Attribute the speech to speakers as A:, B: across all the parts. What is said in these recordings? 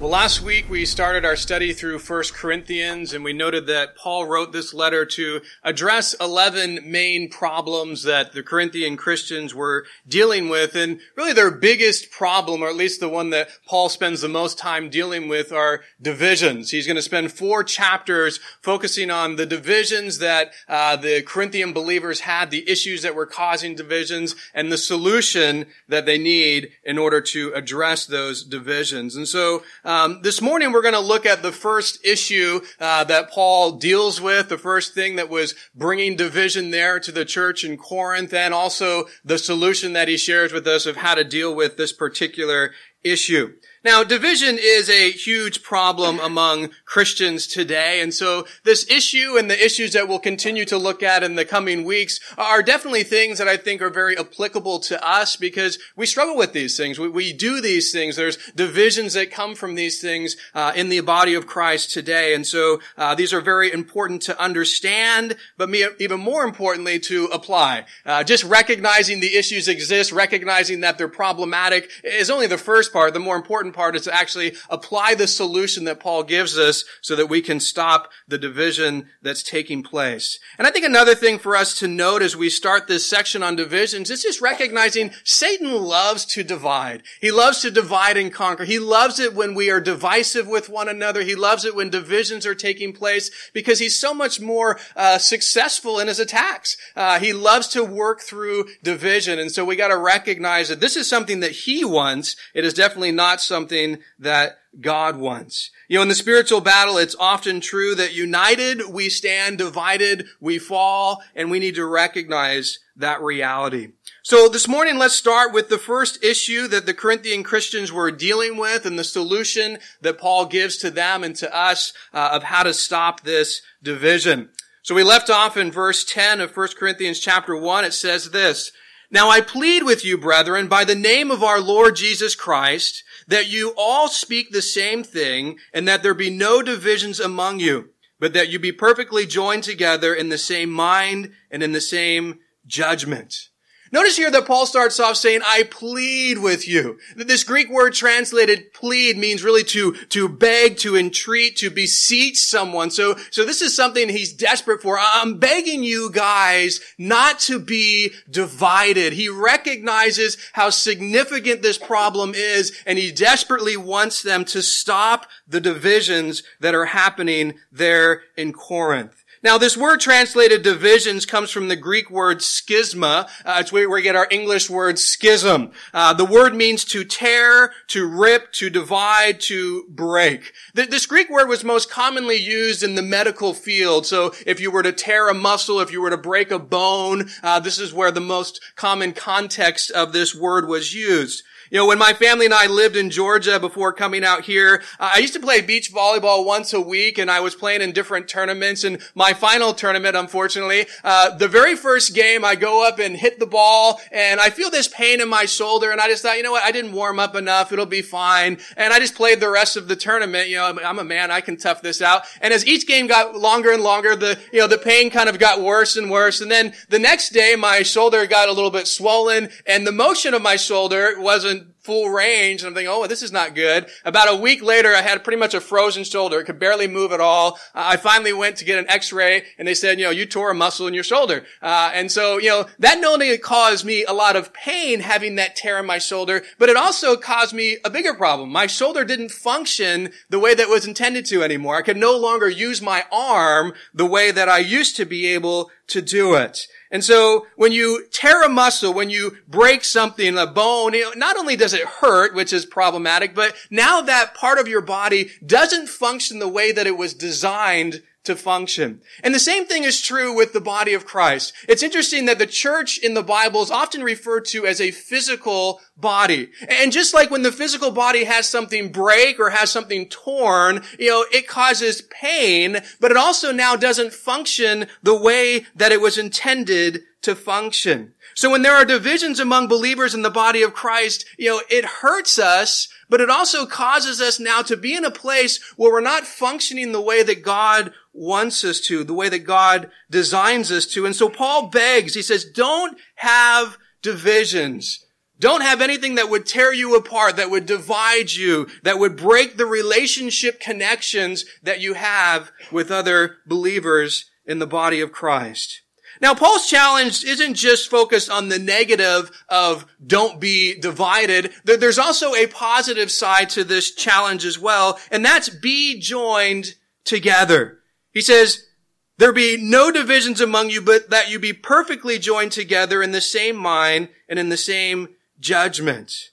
A: Well, last week we started our study through 1 Corinthians and we noted that Paul wrote this letter to address 11 main problems that the Corinthian Christians were dealing with. And really their biggest problem, or at least the one that Paul spends the most time dealing with, are divisions. He's going to spend four chapters focusing on the divisions that uh, the Corinthian believers had, the issues that were causing divisions, and the solution that they need in order to address those divisions. And so, um, this morning we're going to look at the first issue uh, that Paul deals with, the first thing that was bringing division there to the church in Corinth, and also the solution that he shares with us of how to deal with this particular issue. Now, division is a huge problem among Christians today, and so this issue and the issues that we'll continue to look at in the coming weeks are definitely things that I think are very applicable to us because we struggle with these things. We, we do these things. There's divisions that come from these things uh, in the body of Christ today, and so uh, these are very important to understand, but me, even more importantly, to apply. Uh, just recognizing the issues exist, recognizing that they're problematic is only the first part. The more important part is to actually apply the solution that Paul gives us so that we can stop the division that's taking place. And I think another thing for us to note as we start this section on divisions is just recognizing Satan loves to divide. He loves to divide and conquer. He loves it when we are divisive with one another. He loves it when divisions are taking place because he's so much more uh, successful in his attacks. Uh, he loves to work through division. And so we got to recognize that this is something that he wants. It is definitely not something that God wants. You know, in the spiritual battle, it's often true that united we stand, divided we fall, and we need to recognize that reality. So this morning, let's start with the first issue that the Corinthian Christians were dealing with and the solution that Paul gives to them and to us uh, of how to stop this division. So we left off in verse 10 of 1 Corinthians chapter 1. It says this, Now I plead with you, brethren, by the name of our Lord Jesus Christ, that you all speak the same thing and that there be no divisions among you, but that you be perfectly joined together in the same mind and in the same judgment. Notice here that Paul starts off saying, I plead with you. This Greek word translated plead means really to, to beg, to entreat, to beseech someone. So, so this is something he's desperate for. I'm begging you guys not to be divided. He recognizes how significant this problem is and he desperately wants them to stop the divisions that are happening there in Corinth. Now, this word translated divisions comes from the Greek word schisma. Uh, it's where we get our English word schism. Uh, the word means to tear, to rip, to divide, to break. this Greek word was most commonly used in the medical field. So, if you were to tear a muscle, if you were to break a bone, uh, this is where the most common context of this word was used. You know, when my family and I lived in Georgia before coming out here, uh, I used to play beach volleyball once a week and I was playing in different tournaments and my final tournament, unfortunately, uh, the very first game I go up and hit the ball and I feel this pain in my shoulder and I just thought, you know what, I didn't warm up enough, it'll be fine. And I just played the rest of the tournament, you know, I'm a man, I can tough this out. And as each game got longer and longer, the, you know, the pain kind of got worse and worse. And then the next day, my shoulder got a little bit swollen and the motion of my shoulder wasn't full range. And I'm thinking, oh, this is not good. About a week later, I had pretty much a frozen shoulder. It could barely move at all. I finally went to get an x-ray and they said, you know, you tore a muscle in your shoulder. Uh, and so, you know, that not only caused me a lot of pain having that tear in my shoulder, but it also caused me a bigger problem. My shoulder didn't function the way that was intended to anymore. I could no longer use my arm the way that I used to be able to do it. And so when you tear a muscle, when you break something, a bone, you know, not only does it hurt, which is problematic, but now that part of your body doesn't function the way that it was designed to function. And the same thing is true with the body of Christ. It's interesting that the church in the Bible is often referred to as a physical body. And just like when the physical body has something break or has something torn, you know, it causes pain, but it also now doesn't function the way that it was intended to function. So when there are divisions among believers in the body of Christ, you know, it hurts us, but it also causes us now to be in a place where we're not functioning the way that God wants us to, the way that God designs us to. And so Paul begs, he says, don't have divisions. Don't have anything that would tear you apart, that would divide you, that would break the relationship connections that you have with other believers in the body of Christ. Now, Paul's challenge isn't just focused on the negative of don't be divided. There's also a positive side to this challenge as well, and that's be joined together. He says, there be no divisions among you, but that you be perfectly joined together in the same mind and in the same judgment.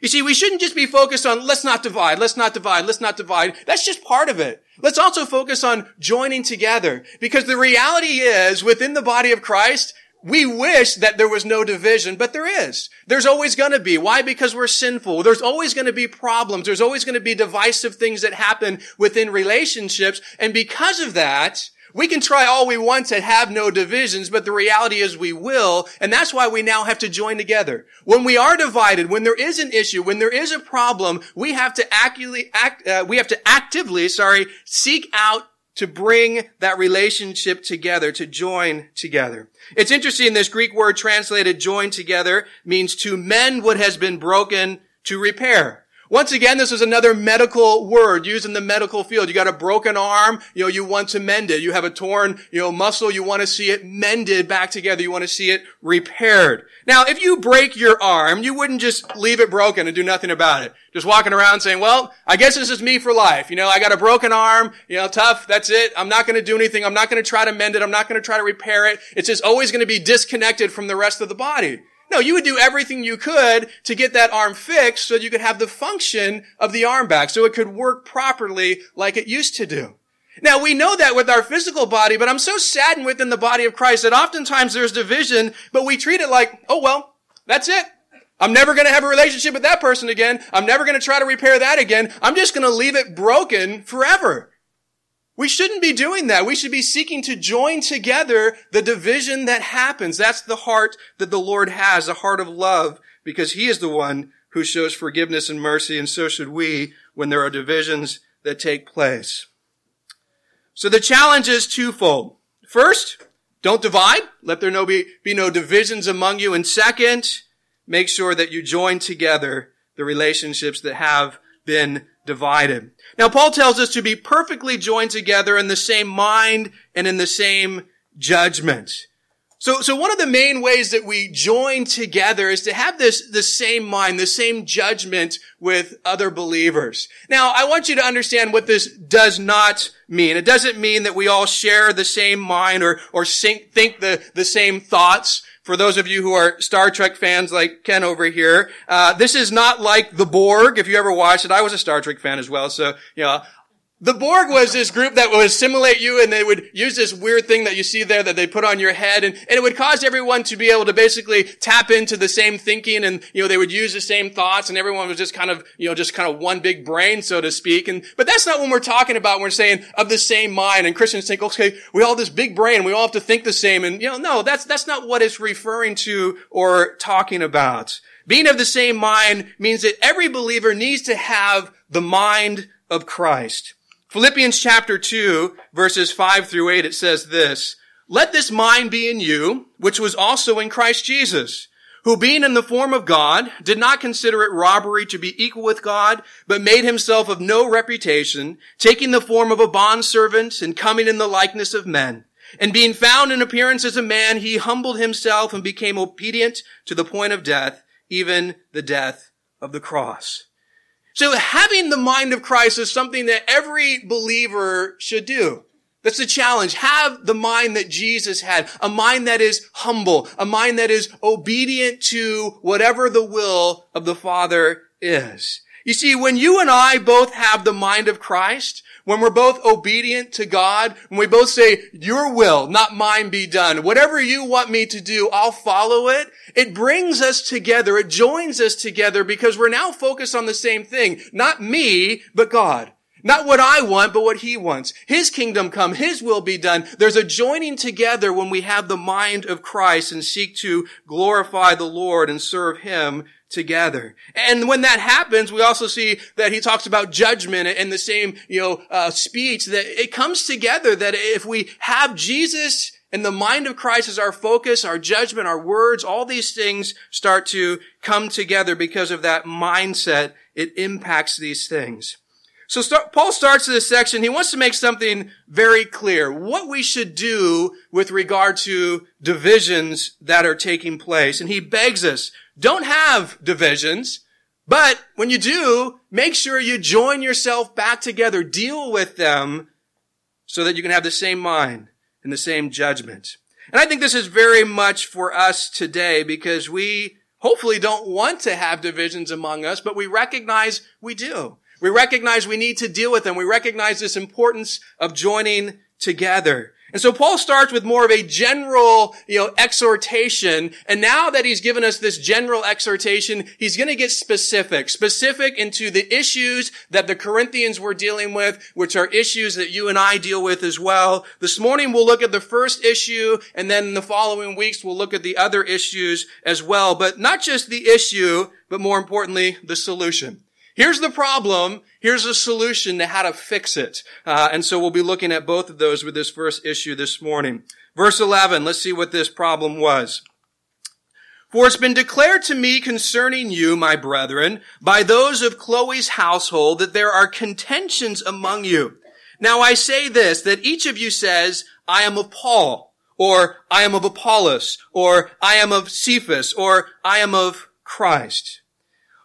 A: You see, we shouldn't just be focused on let's not divide, let's not divide, let's not divide. That's just part of it. Let's also focus on joining together because the reality is within the body of Christ, we wish that there was no division, but there is. There's always going to be. Why? Because we're sinful. There's always going to be problems. There's always going to be divisive things that happen within relationships. And because of that, we can try all we want to have no divisions, but the reality is we will, and that's why we now have to join together. When we are divided, when there is an issue, when there is a problem, we have to actively, act, uh, we have to actively, sorry, seek out to bring that relationship together, to join together. It's interesting, this Greek word translated join together means to mend what has been broken to repair. Once again, this is another medical word used in the medical field. You got a broken arm, you know, you want to mend it. You have a torn, you know, muscle, you want to see it mended back together. You want to see it repaired. Now, if you break your arm, you wouldn't just leave it broken and do nothing about it. Just walking around saying, well, I guess this is me for life. You know, I got a broken arm, you know, tough, that's it. I'm not going to do anything. I'm not going to try to mend it. I'm not going to try to repair it. It's just always going to be disconnected from the rest of the body. No, you would do everything you could to get that arm fixed so you could have the function of the arm back, so it could work properly like it used to do. Now we know that with our physical body, but I'm so saddened within the body of Christ that oftentimes there's division, but we treat it like, oh well, that's it. I'm never going to have a relationship with that person again. I'm never going to try to repair that again. I'm just going to leave it broken forever. We shouldn't be doing that. We should be seeking to join together the division that happens. That's the heart that the Lord has, a heart of love, because He is the one who shows forgiveness and mercy, and so should we when there are divisions that take place. So the challenge is twofold. First, don't divide. Let there no be, be no divisions among you. And second, make sure that you join together the relationships that have been divided. Now, Paul tells us to be perfectly joined together in the same mind and in the same judgment. So, so one of the main ways that we join together is to have this, the same mind, the same judgment with other believers. Now, I want you to understand what this does not mean. It doesn't mean that we all share the same mind or, or think the, the same thoughts. For those of you who are Star Trek fans like Ken over here, uh, this is not like the Borg. If you ever watched it, I was a Star Trek fan as well. So, you know, the Borg was this group that would assimilate you and they would use this weird thing that you see there that they put on your head and, and it would cause everyone to be able to basically tap into the same thinking and, you know, they would use the same thoughts and everyone was just kind of, you know, just kind of one big brain, so to speak. And, but that's not what we're talking about. when We're saying of the same mind and Christians think, okay, we all have this big brain. We all have to think the same. And, you know, no, that's, that's not what it's referring to or talking about. Being of the same mind means that every believer needs to have the mind of Christ. Philippians chapter 2, verses 5 through 8, it says this, Let this mind be in you, which was also in Christ Jesus, who being in the form of God, did not consider it robbery to be equal with God, but made himself of no reputation, taking the form of a bondservant and coming in the likeness of men. And being found in appearance as a man, he humbled himself and became obedient to the point of death, even the death of the cross. So having the mind of Christ is something that every believer should do. That's the challenge. Have the mind that Jesus had, a mind that is humble, a mind that is obedient to whatever the will of the Father is. You see, when you and I both have the mind of Christ, when we're both obedient to God, when we both say, your will, not mine be done, whatever you want me to do, I'll follow it, it brings us together, it joins us together because we're now focused on the same thing. Not me, but God. Not what I want, but what He wants. His kingdom come, His will be done. There's a joining together when we have the mind of Christ and seek to glorify the Lord and serve Him together. And when that happens, we also see that he talks about judgment in the same, you know, uh, speech that it comes together that if we have Jesus and the mind of Christ as our focus, our judgment, our words, all these things start to come together because of that mindset. It impacts these things. So start, Paul starts this section. He wants to make something very clear. What we should do with regard to divisions that are taking place. And he begs us don't have divisions, but when you do, make sure you join yourself back together. Deal with them so that you can have the same mind and the same judgment. And I think this is very much for us today because we hopefully don't want to have divisions among us, but we recognize we do. We recognize we need to deal with them. We recognize this importance of joining together. And so Paul starts with more of a general, you know, exhortation. And now that he's given us this general exhortation, he's going to get specific, specific into the issues that the Corinthians were dealing with, which are issues that you and I deal with as well. This morning we'll look at the first issue, and then in the following weeks we'll look at the other issues as well. But not just the issue, but more importantly, the solution. Here's the problem. Here's a solution to how to fix it. Uh, and so we'll be looking at both of those with this first issue this morning. Verse 11, let's see what this problem was. For it's been declared to me concerning you, my brethren, by those of Chloe's household, that there are contentions among you. Now I say this, that each of you says, I am of Paul, or I am of Apollos, or I am of Cephas, or I am of Christ.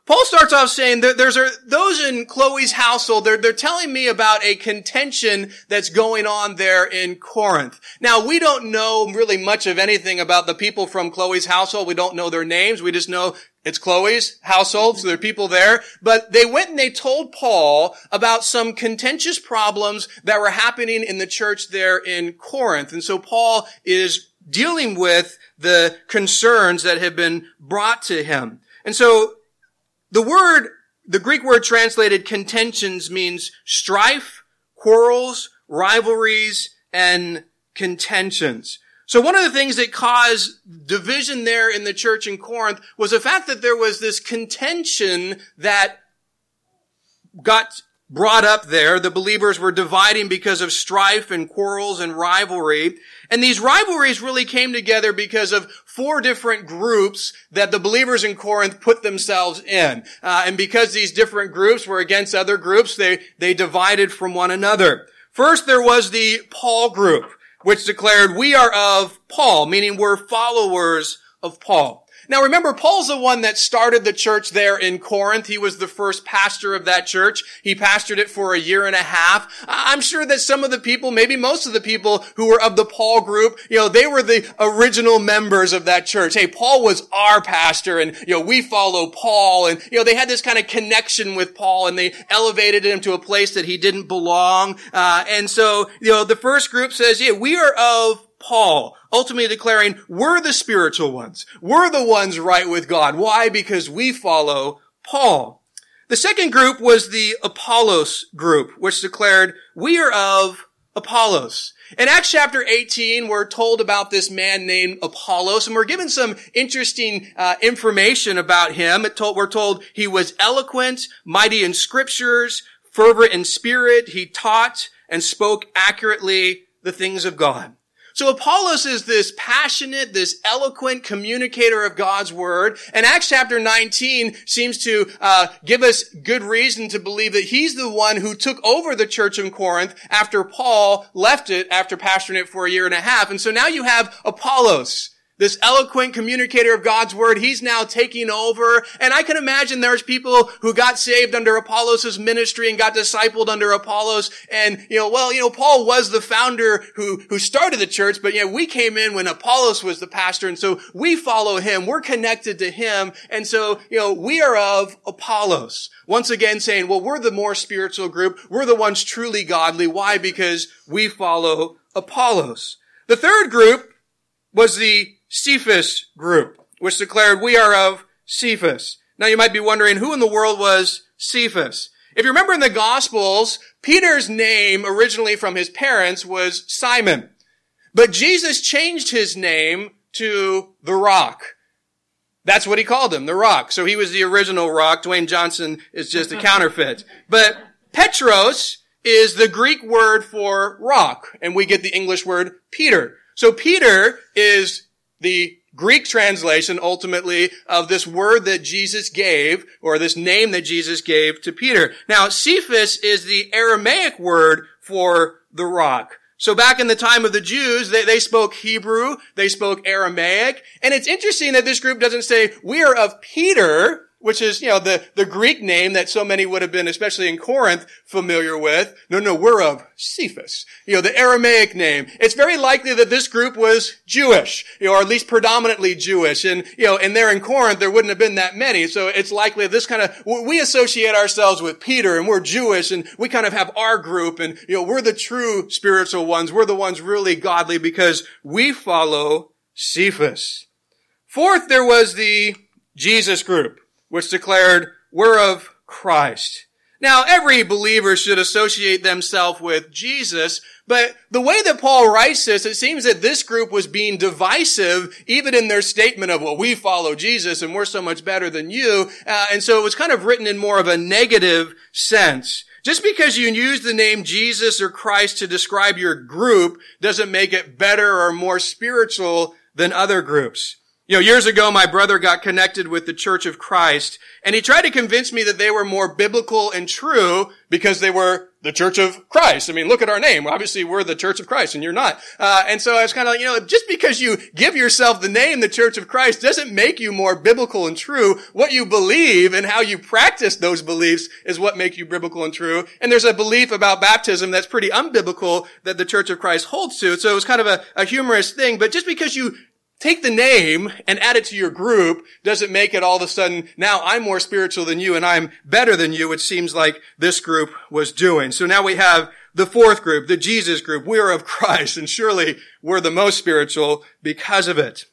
A: Paul starts off saying that there's a, those in Chloe's household, they're, they're telling me about a contention that's going on there in Corinth. Now, we don't know really much of anything about the people from Chloe's household. We don't know their names. We just know it's Chloe's household, so there are people there. But they went and they told Paul about some contentious problems that were happening in the church there in Corinth. And so Paul is dealing with the concerns that have been brought to him. And so the word, the Greek word translated contentions means strife, quarrels, rivalries, and contentions. So one of the things that caused division there in the church in Corinth was the fact that there was this contention that got brought up there. The believers were dividing because of strife and quarrels and rivalry. And these rivalries really came together because of four different groups that the believers in Corinth put themselves in. Uh, and because these different groups were against other groups, they, they divided from one another. First, there was the Paul group, which declared, we are of Paul, meaning we're followers of Paul. Now remember, Paul's the one that started the church there in Corinth. He was the first pastor of that church. He pastored it for a year and a half. I'm sure that some of the people, maybe most of the people who were of the Paul group, you know, they were the original members of that church. Hey, Paul was our pastor and, you know, we follow Paul and, you know, they had this kind of connection with Paul and they elevated him to a place that he didn't belong. Uh, and so, you know, the first group says, yeah, we are of Paul, ultimately declaring, we're the spiritual ones. We're the ones right with God. Why? Because we follow Paul. The second group was the Apollos group, which declared, we are of Apollos. In Acts chapter 18, we're told about this man named Apollos, and we're given some interesting uh, information about him. Told, we're told he was eloquent, mighty in scriptures, fervent in spirit. He taught and spoke accurately the things of God. So Apollos is this passionate, this eloquent communicator of God's word. And Acts chapter 19 seems to uh, give us good reason to believe that he's the one who took over the church in Corinth after Paul left it after pastoring it for a year and a half. And so now you have Apollos this eloquent communicator of God's word, he's now taking over. And I can imagine there's people who got saved under Apollos' ministry and got discipled under Apollos. And, you know, well, you know, Paul was the founder who, who started the church, but, you know, we came in when Apollos was the pastor. And so we follow him. We're connected to him. And so, you know, we are of Apollos. Once again saying, well, we're the more spiritual group. We're the ones truly godly. Why? Because we follow Apollos. The third group was the Cephas group, which declared, we are of Cephas. Now you might be wondering, who in the world was Cephas? If you remember in the Gospels, Peter's name originally from his parents was Simon. But Jesus changed his name to the Rock. That's what he called him, the Rock. So he was the original Rock. Dwayne Johnson is just a counterfeit. But Petros is the Greek word for rock, and we get the English word Peter. So Peter is the Greek translation ultimately of this word that Jesus gave, or this name that Jesus gave to Peter. Now, Cephas is the Aramaic word for the rock. So back in the time of the Jews, they, they spoke Hebrew, they spoke Aramaic, and it's interesting that this group doesn't say, we are of Peter, which is, you know, the, the Greek name that so many would have been, especially in Corinth, familiar with. No, no, we're of Cephas. You know, the Aramaic name. It's very likely that this group was Jewish, you know, or at least predominantly Jewish. And, you know, and there in Corinth, there wouldn't have been that many. So it's likely this kind of, we associate ourselves with Peter and we're Jewish and we kind of have our group and, you know, we're the true spiritual ones. We're the ones really godly because we follow Cephas. Fourth, there was the Jesus group which declared, we're of Christ. Now, every believer should associate themselves with Jesus, but the way that Paul writes this, it seems that this group was being divisive even in their statement of, well, we follow Jesus and we're so much better than you. Uh, and so it was kind of written in more of a negative sense. Just because you use the name Jesus or Christ to describe your group doesn't make it better or more spiritual than other groups. You know, years ago, my brother got connected with the Church of Christ, and he tried to convince me that they were more biblical and true because they were the Church of Christ. I mean, look at our name. Obviously, we're the Church of Christ, and you're not. Uh, and so I was kind of like, you know, just because you give yourself the name the Church of Christ doesn't make you more biblical and true. What you believe and how you practice those beliefs is what make you biblical and true. And there's a belief about baptism that's pretty unbiblical that the Church of Christ holds to. So it was kind of a, a humorous thing. But just because you Take the name and add it to your group doesn't make it all of a sudden, now I'm more spiritual than you and I'm better than you, which seems like this group was doing. So now we have the fourth group, the Jesus group. We are of Christ and surely we're the most spiritual because of it.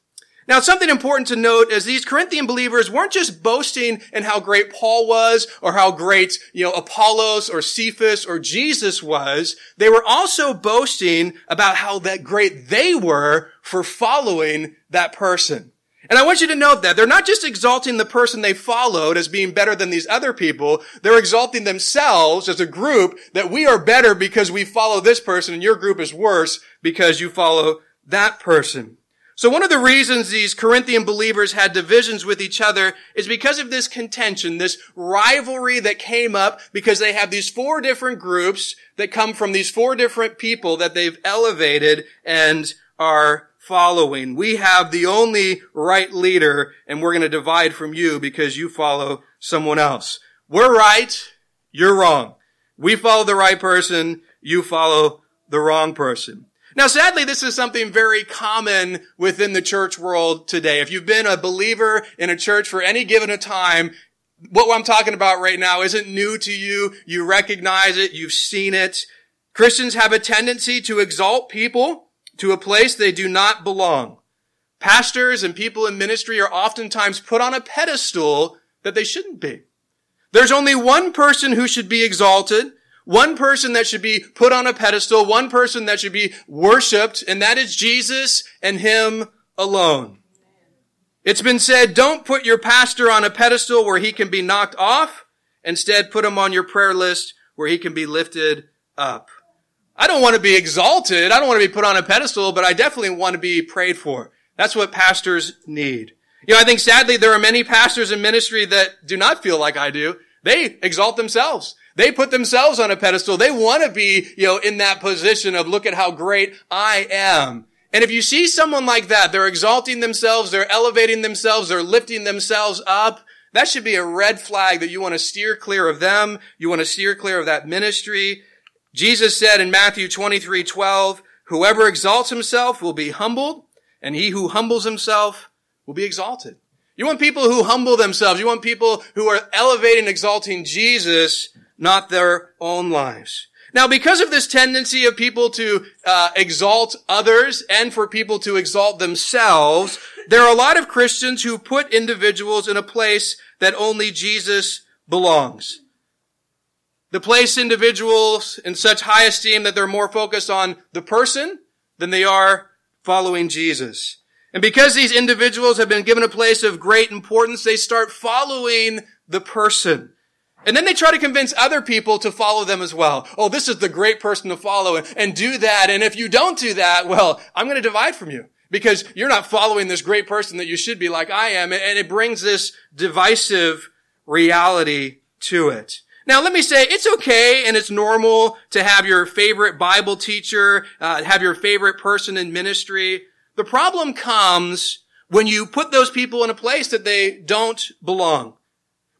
A: Now, something important to note is these Corinthian believers weren't just boasting in how great Paul was or how great, you know, Apollos or Cephas or Jesus was. They were also boasting about how that great they were for following that person. And I want you to note that they're not just exalting the person they followed as being better than these other people. They're exalting themselves as a group that we are better because we follow this person and your group is worse because you follow that person. So one of the reasons these Corinthian believers had divisions with each other is because of this contention, this rivalry that came up because they have these four different groups that come from these four different people that they've elevated and are following. We have the only right leader and we're going to divide from you because you follow someone else. We're right. You're wrong. We follow the right person. You follow the wrong person. Now, sadly, this is something very common within the church world today. If you've been a believer in a church for any given a time, what I'm talking about right now isn't new to you. You recognize it. You've seen it. Christians have a tendency to exalt people to a place they do not belong. Pastors and people in ministry are oftentimes put on a pedestal that they shouldn't be. There's only one person who should be exalted, one person that should be put on a pedestal, one person that should be worshiped, and that is Jesus and Him alone. It's been said, don't put your pastor on a pedestal where he can be knocked off. Instead, put him on your prayer list where he can be lifted up. I don't want to be exalted. I don't want to be put on a pedestal, but I definitely want to be prayed for. That's what pastors need. You know, I think sadly there are many pastors in ministry that do not feel like I do. They exalt themselves. They put themselves on a pedestal. They want to be, you know, in that position of look at how great I am. And if you see someone like that, they're exalting themselves, they're elevating themselves, they're lifting themselves up, that should be a red flag that you want to steer clear of them. You want to steer clear of that ministry. Jesus said in Matthew 23, 12, whoever exalts himself will be humbled, and he who humbles himself will be exalted. You want people who humble themselves. You want people who are elevating, exalting Jesus, not their own lives. Now, because of this tendency of people to uh, exalt others and for people to exalt themselves, there are a lot of Christians who put individuals in a place that only Jesus belongs. The place individuals in such high esteem that they're more focused on the person than they are following Jesus. And because these individuals have been given a place of great importance, they start following the person. And then they try to convince other people to follow them as well. Oh, this is the great person to follow and, and do that. And if you don't do that, well, I'm going to divide from you because you're not following this great person that you should be like I am. And it brings this divisive reality to it. Now, let me say it's okay and it's normal to have your favorite Bible teacher, uh, have your favorite person in ministry. The problem comes when you put those people in a place that they don't belong.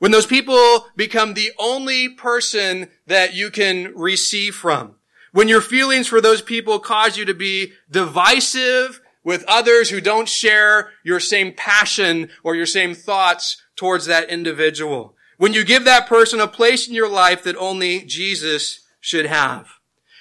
A: When those people become the only person that you can receive from. When your feelings for those people cause you to be divisive with others who don't share your same passion or your same thoughts towards that individual. When you give that person a place in your life that only Jesus should have.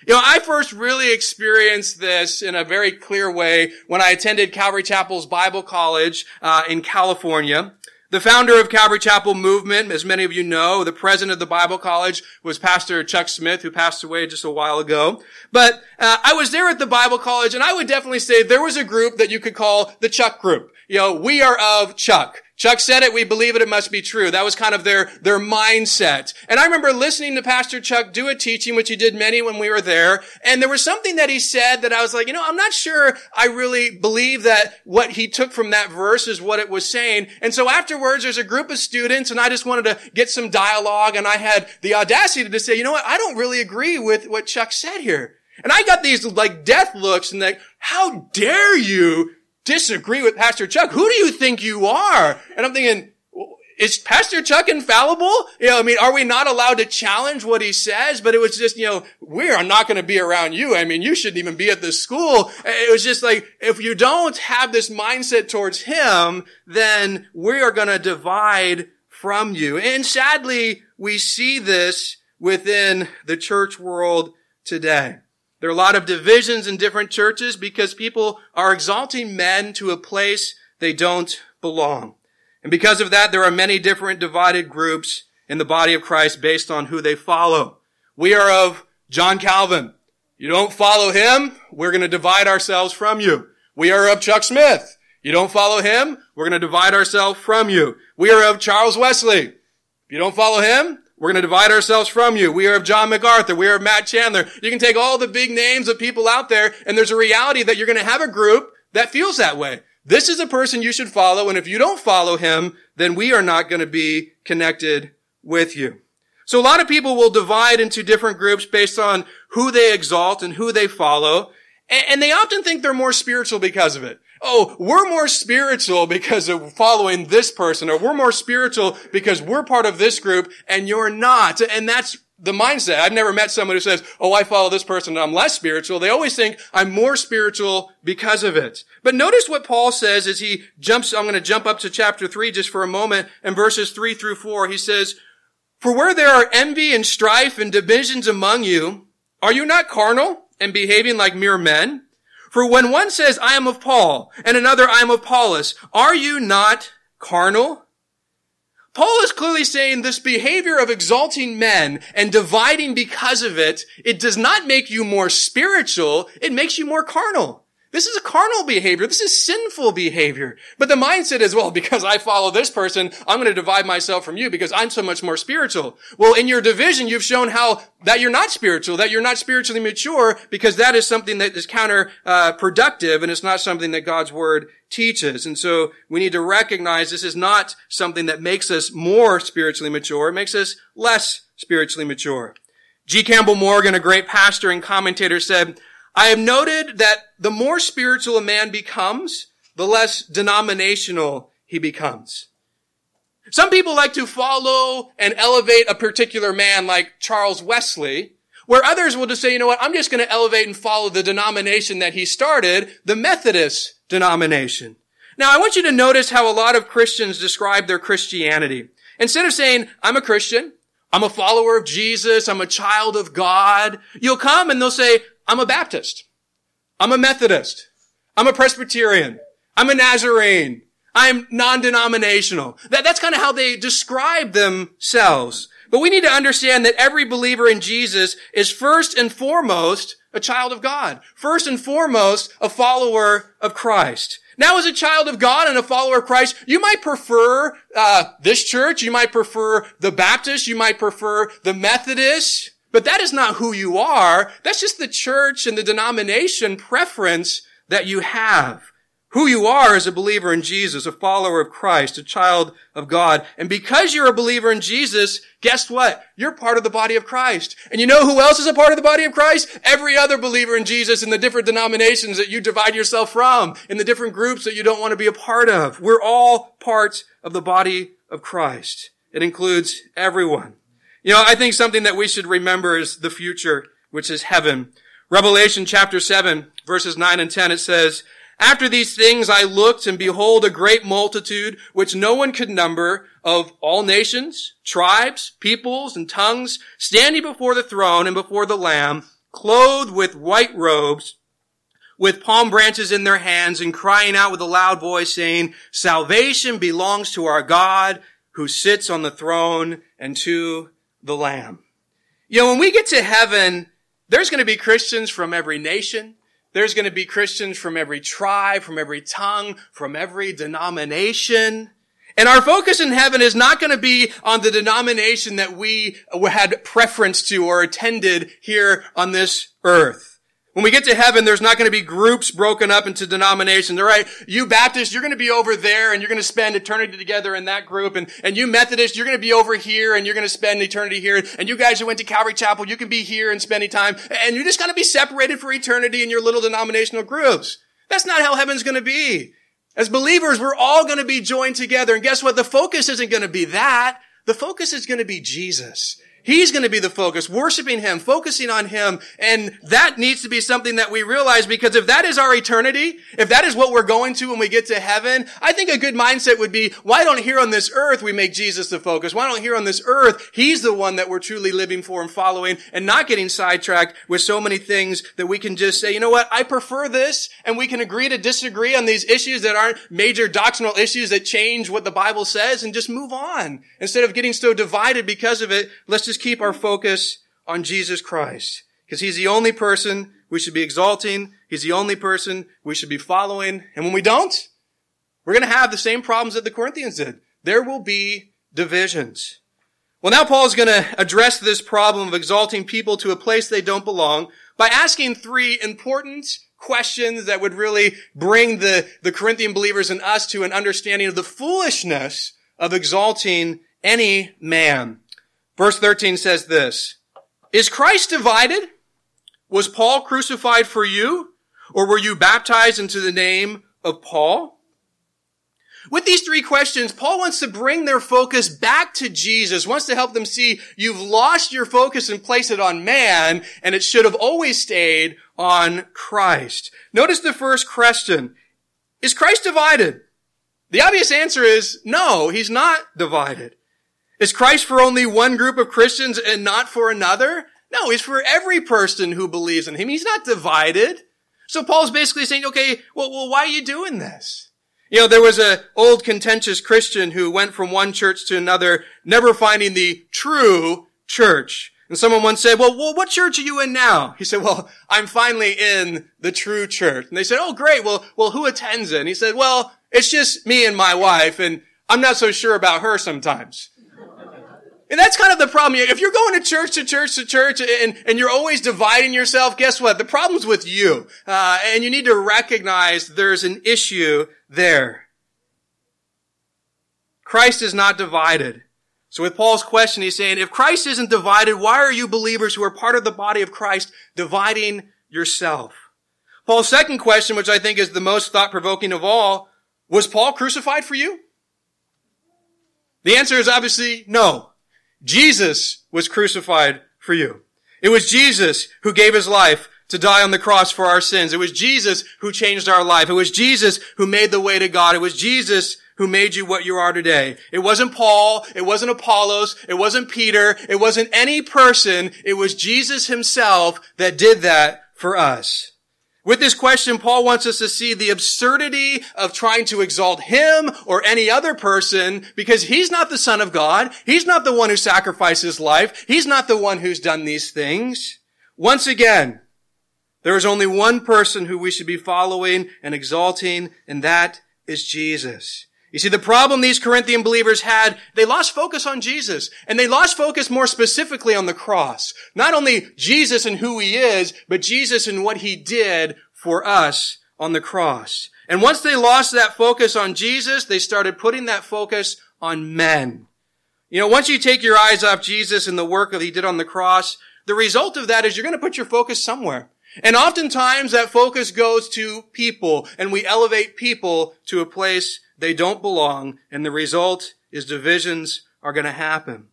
A: You know, I first really experienced this in a very clear way when I attended Calvary Chapel's Bible College uh, in California. The founder of Calvary Chapel Movement, as many of you know, the president of the Bible College was Pastor Chuck Smith, who passed away just a while ago. But uh, I was there at the Bible College, and I would definitely say there was a group that you could call the Chuck group. You know, we are of Chuck. Chuck said it, we believe it, it must be true. That was kind of their, their mindset. And I remember listening to Pastor Chuck do a teaching, which he did many when we were there, and there was something that he said that I was like, you know, I'm not sure I really believe that what he took from that verse is what it was saying. And so afterwards, there's a group of students, and I just wanted to get some dialogue, and I had the audacity to say, you know what, I don't really agree with what Chuck said here. And I got these like death looks and like, how dare you disagree with Pastor Chuck. Who do you think you are? And I'm thinking, is Pastor Chuck infallible? You know, I mean, are we not allowed to challenge what he says? But it was just, you know, we are not going to be around you. I mean, you shouldn't even be at this school. It was just like, if you don't have this mindset towards him, then we are going to divide from you. And sadly, we see this within the church world today. There are a lot of divisions in different churches because people are exalting men to a place they don't belong. And because of that, there are many different divided groups in the body of Christ based on who they follow. We are of John Calvin. You don't follow him, we're going to divide ourselves from you. We are of Chuck Smith. You don't follow him, we're going to divide ourselves from you. We are of Charles Wesley. If you don't follow him, we're going to divide ourselves from you. We are of John MacArthur. We are of Matt Chandler. You can take all the big names of people out there, and there's a reality that you're going to have a group that feels that way. This is a person you should follow, and if you don't follow him, then we are not going to be connected with you. So a lot of people will divide into different groups based on who they exalt and who they follow, and they often think they're more spiritual because of it oh, we're more spiritual because of following this person, or we're more spiritual because we're part of this group and you're not. And that's the mindset. I've never met someone who says, oh, I follow this person and I'm less spiritual. They always think I'm more spiritual because of it. But notice what Paul says as he jumps, I'm going to jump up to chapter three just for a moment and verses three through four. He says, for where there are envy and strife and divisions among you, are you not carnal and behaving like mere men? For when one says, I am of Paul, and another, I am of Apollos, are you not carnal? Paul is clearly saying this behavior of exalting men and dividing because of it, it does not make you more spiritual, it makes you more carnal. This is a carnal behavior. This is sinful behavior. But the mindset is, well, because I follow this person, I'm going to divide myself from you because I'm so much more spiritual. Well, in your division, you've shown how that you're not spiritual, that you're not spiritually mature because that is something that is counterproductive uh, and it's not something that God's word teaches. And so we need to recognize this is not something that makes us more spiritually mature. It makes us less spiritually mature. G. Campbell Morgan, a great pastor and commentator said, I have noted that the more spiritual a man becomes, the less denominational he becomes. Some people like to follow and elevate a particular man like Charles Wesley, where others will just say, you know what, I'm just going to elevate and follow the denomination that he started, the Methodist denomination. Now, I want you to notice how a lot of Christians describe their Christianity. Instead of saying, I'm a Christian, I'm a follower of Jesus, I'm a child of God, you'll come and they'll say, I'm a Baptist, I'm a Methodist, I'm a Presbyterian, I'm a Nazarene, I'm non-denominational. That, that's kind of how they describe themselves. But we need to understand that every believer in Jesus is first and foremost a child of God. First and foremost, a follower of Christ. Now, as a child of God and a follower of Christ, you might prefer uh, this church, you might prefer the Baptist, you might prefer the Methodist, but that is not who you are. That's just the church and the denomination preference that you have who you are as a believer in Jesus, a follower of Christ, a child of God. And because you're a believer in Jesus, guess what? You're part of the body of Christ. And you know who else is a part of the body of Christ? Every other believer in Jesus in the different denominations that you divide yourself from, in the different groups that you don't want to be a part of. We're all parts of the body of Christ. It includes everyone. You know, I think something that we should remember is the future, which is heaven. Revelation chapter 7, verses 9 and 10, it says, after these things I looked and behold a great multitude which no one could number of all nations, tribes, peoples, and tongues standing before the throne and before the Lamb, clothed with white robes, with palm branches in their hands and crying out with a loud voice saying, salvation belongs to our God who sits on the throne and to the Lamb. You know, when we get to heaven, there's going to be Christians from every nation, there's going to be Christians from every tribe, from every tongue, from every denomination. And our focus in heaven is not going to be on the denomination that we had preference to or attended here on this earth. When we get to heaven, there's not going to be groups broken up into denominations. All right, you Baptists, you're going to be over there and you're going to spend eternity together in that group. And, and you Methodists, you're going to be over here and you're going to spend eternity here. And you guys who went to Calvary Chapel, you can be here and spending time. And you're just going to be separated for eternity in your little denominational groups. That's not how heaven's going to be. As believers, we're all going to be joined together. And guess what? The focus isn't going to be that. The focus is going to be Jesus. He's going to be the focus, worshiping Him, focusing on Him. And that needs to be something that we realize because if that is our eternity, if that is what we're going to when we get to heaven, I think a good mindset would be, why don't here on this earth we make Jesus the focus? Why don't here on this earth, He's the one that we're truly living for and following and not getting sidetracked with so many things that we can just say, you know what? I prefer this and we can agree to disagree on these issues that aren't major doctrinal issues that change what the Bible says and just move on. Instead of getting so divided because of it, let's just just keep our focus on Jesus Christ because he's the only person we should be exalting. He's the only person we should be following. And when we don't, we're going to have the same problems that the Corinthians did. There will be divisions. Well, now Paul is going to address this problem of exalting people to a place they don't belong by asking three important questions that would really bring the, the Corinthian believers and us to an understanding of the foolishness of exalting any man. Verse 13 says this, Is Christ divided? Was Paul crucified for you? Or were you baptized into the name of Paul? With these three questions, Paul wants to bring their focus back to Jesus, wants to help them see you've lost your focus and place it on man, and it should have always stayed on Christ. Notice the first question. Is Christ divided? The obvious answer is no, he's not divided. Is Christ for only one group of Christians and not for another? No, he's for every person who believes in him. He's not divided. So Paul's basically saying, okay, well, well, why are you doing this? You know, there was an old contentious Christian who went from one church to another, never finding the true church. And someone once said, well, well, what church are you in now? He said, well, I'm finally in the true church. And they said, oh, great. Well, well, who attends it? And he said, well, it's just me and my wife, and I'm not so sure about her sometimes. And that's kind of the problem. If you're going to church to church to church and, and you're always dividing yourself, guess what? The problem's with you. Uh, and you need to recognize there's an issue there. Christ is not divided. So with Paul's question, he's saying, if Christ isn't divided, why are you believers who are part of the body of Christ dividing yourself. Paul's second question, which I think is the most thought-provoking of all, was Paul crucified for you? The answer is obviously no. Jesus was crucified for you. It was Jesus who gave his life to die on the cross for our sins. It was Jesus who changed our life. It was Jesus who made the way to God. It was Jesus who made you what you are today. It wasn't Paul. It wasn't Apollos. It wasn't Peter. It wasn't any person. It was Jesus himself that did that for us. With this question, Paul wants us to see the absurdity of trying to exalt him or any other person because he's not the son of God. He's not the one who sacrificed his life. He's not the one who's done these things. Once again, there is only one person who we should be following and exalting, and that is Jesus. You see, the problem these Corinthian believers had, they lost focus on Jesus. And they lost focus more specifically on the cross. Not only Jesus and who he is, but Jesus and what he did for us on the cross. And once they lost that focus on Jesus, they started putting that focus on men. You know, once you take your eyes off Jesus and the work that he did on the cross, the result of that is you're going to put your focus somewhere. And oftentimes that focus goes to people, and we elevate people to a place they don't belong, and the result is divisions are going to happen.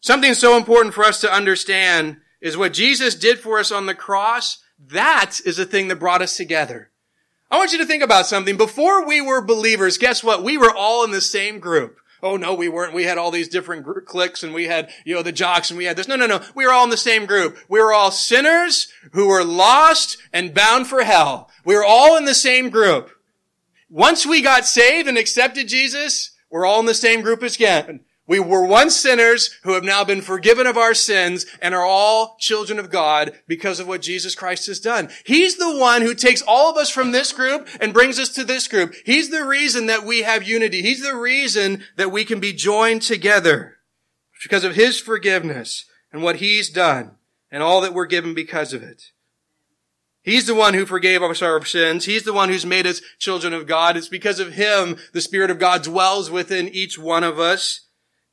A: Something so important for us to understand is what Jesus did for us on the cross. That is the thing that brought us together. I want you to think about something. Before we were believers, guess what? We were all in the same group. Oh no, we weren't. We had all these different gr- cliques and we had, you know, the jocks and we had this. No, no, no. We were all in the same group. We were all sinners who were lost and bound for hell. We were all in the same group. Once we got saved and accepted Jesus, we're all in the same group again. We were once sinners who have now been forgiven of our sins and are all children of God because of what Jesus Christ has done. He's the one who takes all of us from this group and brings us to this group. He's the reason that we have unity. He's the reason that we can be joined together because of His forgiveness and what He's done and all that we're given because of it. He's the one who forgave us our sins. He's the one who's made us children of God. It's because of Him the Spirit of God dwells within each one of us.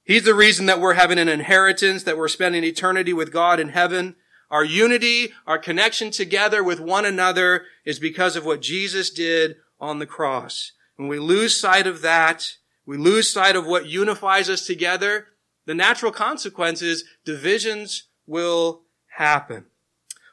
A: He's the reason that we're having an inheritance, that we're spending eternity with God in heaven. Our unity, our connection together with one another is because of what Jesus did on the cross. When we lose sight of that, we lose sight of what unifies us together, the natural consequence is divisions will happen.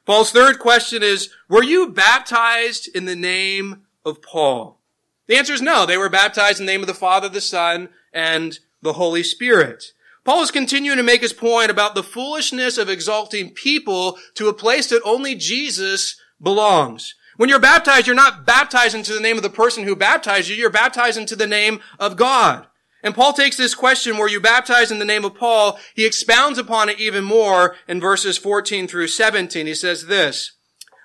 A: Paul's third question is, were you baptized in the name of Paul? The answer is no. They were baptized in the name of the Father, the Son, and the Holy Spirit. Paul is continuing to make his point about the foolishness of exalting people to a place that only Jesus belongs. When you're baptized, you're not baptized into the name of the person who baptized you, you're baptized into the name of God. And Paul takes this question, were you baptized in the name of Paul? He expounds upon it even more in verses 14 through 17. He says this,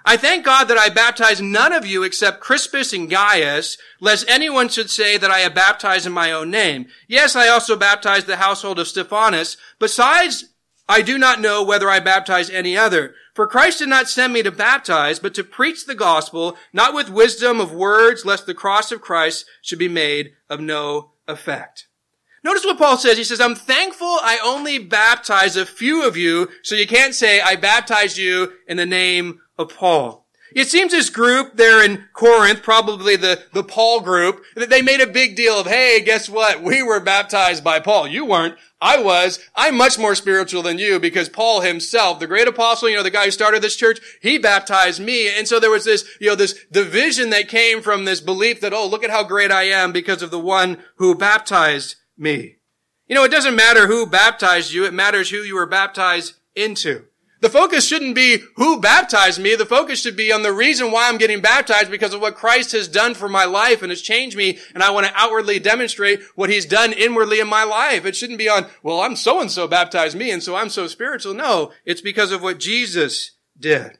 A: I thank God that I baptized none of you except Crispus and Gaius, lest anyone should say that I have baptized in my own name. Yes, I also baptized the household of Stephanas. Besides, I do not know whether I baptized any other. For Christ did not send me to baptize, but to preach the gospel, not with wisdom of words, lest the cross of Christ should be made of no effect. Notice what Paul says. He says, I'm thankful I only baptize a few of you, so you can't say I baptized you in the name of Paul. It seems this group there in Corinth, probably the, the Paul group, that they made a big deal of, hey, guess what? We were baptized by Paul. You weren't. I was. I'm much more spiritual than you because Paul himself, the great apostle, you know, the guy who started this church, he baptized me. And so there was this, you know, this division that came from this belief that, oh, look at how great I am because of the one who baptized me. You know, it doesn't matter who baptized you. It matters who you were baptized into. The focus shouldn't be who baptized me. The focus should be on the reason why I'm getting baptized because of what Christ has done for my life and has changed me. And I want to outwardly demonstrate what he's done inwardly in my life. It shouldn't be on, well, I'm so and so baptized me and so I'm so spiritual. No, it's because of what Jesus did.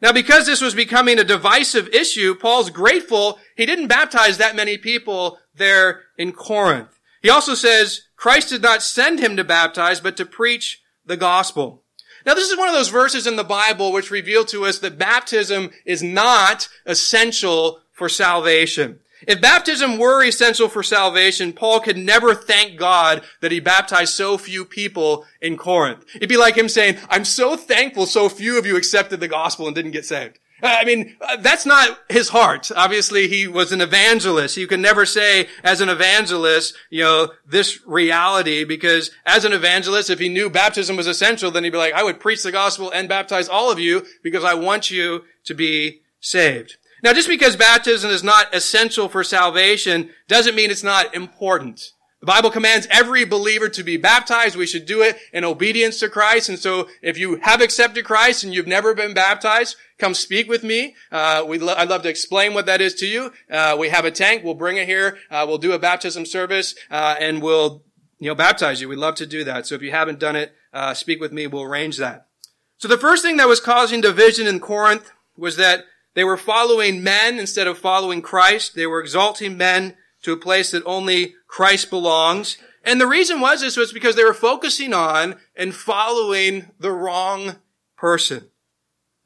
A: Now, because this was becoming a divisive issue, Paul's grateful he didn't baptize that many people there in Corinth. He also says Christ did not send him to baptize, but to preach the gospel. Now, this is one of those verses in the Bible which reveal to us that baptism is not essential for salvation. If baptism were essential for salvation, Paul could never thank God that he baptized so few people in Corinth. It'd be like him saying, I'm so thankful so few of you accepted the gospel and didn't get saved. I mean, that's not his heart. Obviously, he was an evangelist. You can never say as an evangelist, you know, this reality, because as an evangelist, if he knew baptism was essential, then he'd be like, I would preach the gospel and baptize all of you because I want you to be saved. Now, just because baptism is not essential for salvation doesn't mean it's not important. The Bible commands every believer to be baptized. We should do it in obedience to Christ. And so if you have accepted Christ and you've never been baptized, come speak with me. Uh, lo- I'd love to explain what that is to you. Uh, we have a tank. We'll bring it here. Uh, we'll do a baptism service, uh, and we'll, you know, baptize you. We'd love to do that. So if you haven't done it, uh, speak with me. We'll arrange that. So the first thing that was causing division in Corinth was that they were following men instead of following Christ. They were exalting men to a place that only Christ belongs. And the reason was this was because they were focusing on and following the wrong person.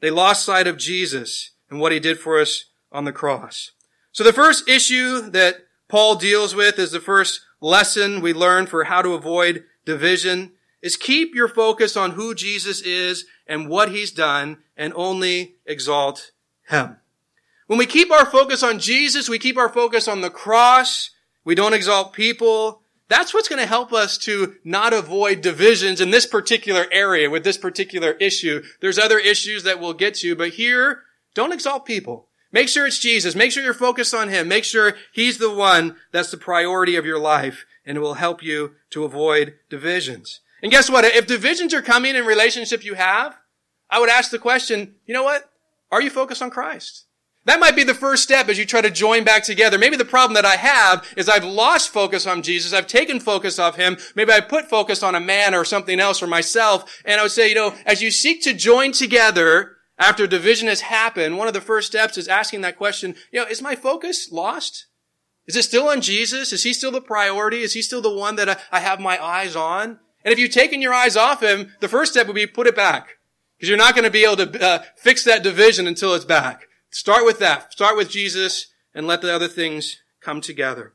A: They lost sight of Jesus and what he did for us on the cross. So the first issue that Paul deals with is the first lesson we learn for how to avoid division is keep your focus on who Jesus is and what he's done and only exalt him. When we keep our focus on Jesus, we keep our focus on the cross, we don't exalt people, that's what's going to help us to not avoid divisions in this particular area with this particular issue. There's other issues that we'll get to, but here, don't exalt people. Make sure it's Jesus. Make sure you're focused on Him. Make sure He's the one that's the priority of your life, and it will help you to avoid divisions. And guess what? If divisions are coming in relationship you have, I would ask the question, you know what? Are you focused on Christ? That might be the first step as you try to join back together. Maybe the problem that I have is I've lost focus on Jesus. I've taken focus off Him. Maybe I put focus on a man or something else or myself. And I would say, you know, as you seek to join together after division has happened, one of the first steps is asking that question, you know, is my focus lost? Is it still on Jesus? Is He still the priority? Is He still the one that I have my eyes on? And if you've taken your eyes off Him, the first step would be put it back. Because you're not going to be able to uh, fix that division until it's back. Start with that. Start with Jesus and let the other things come together.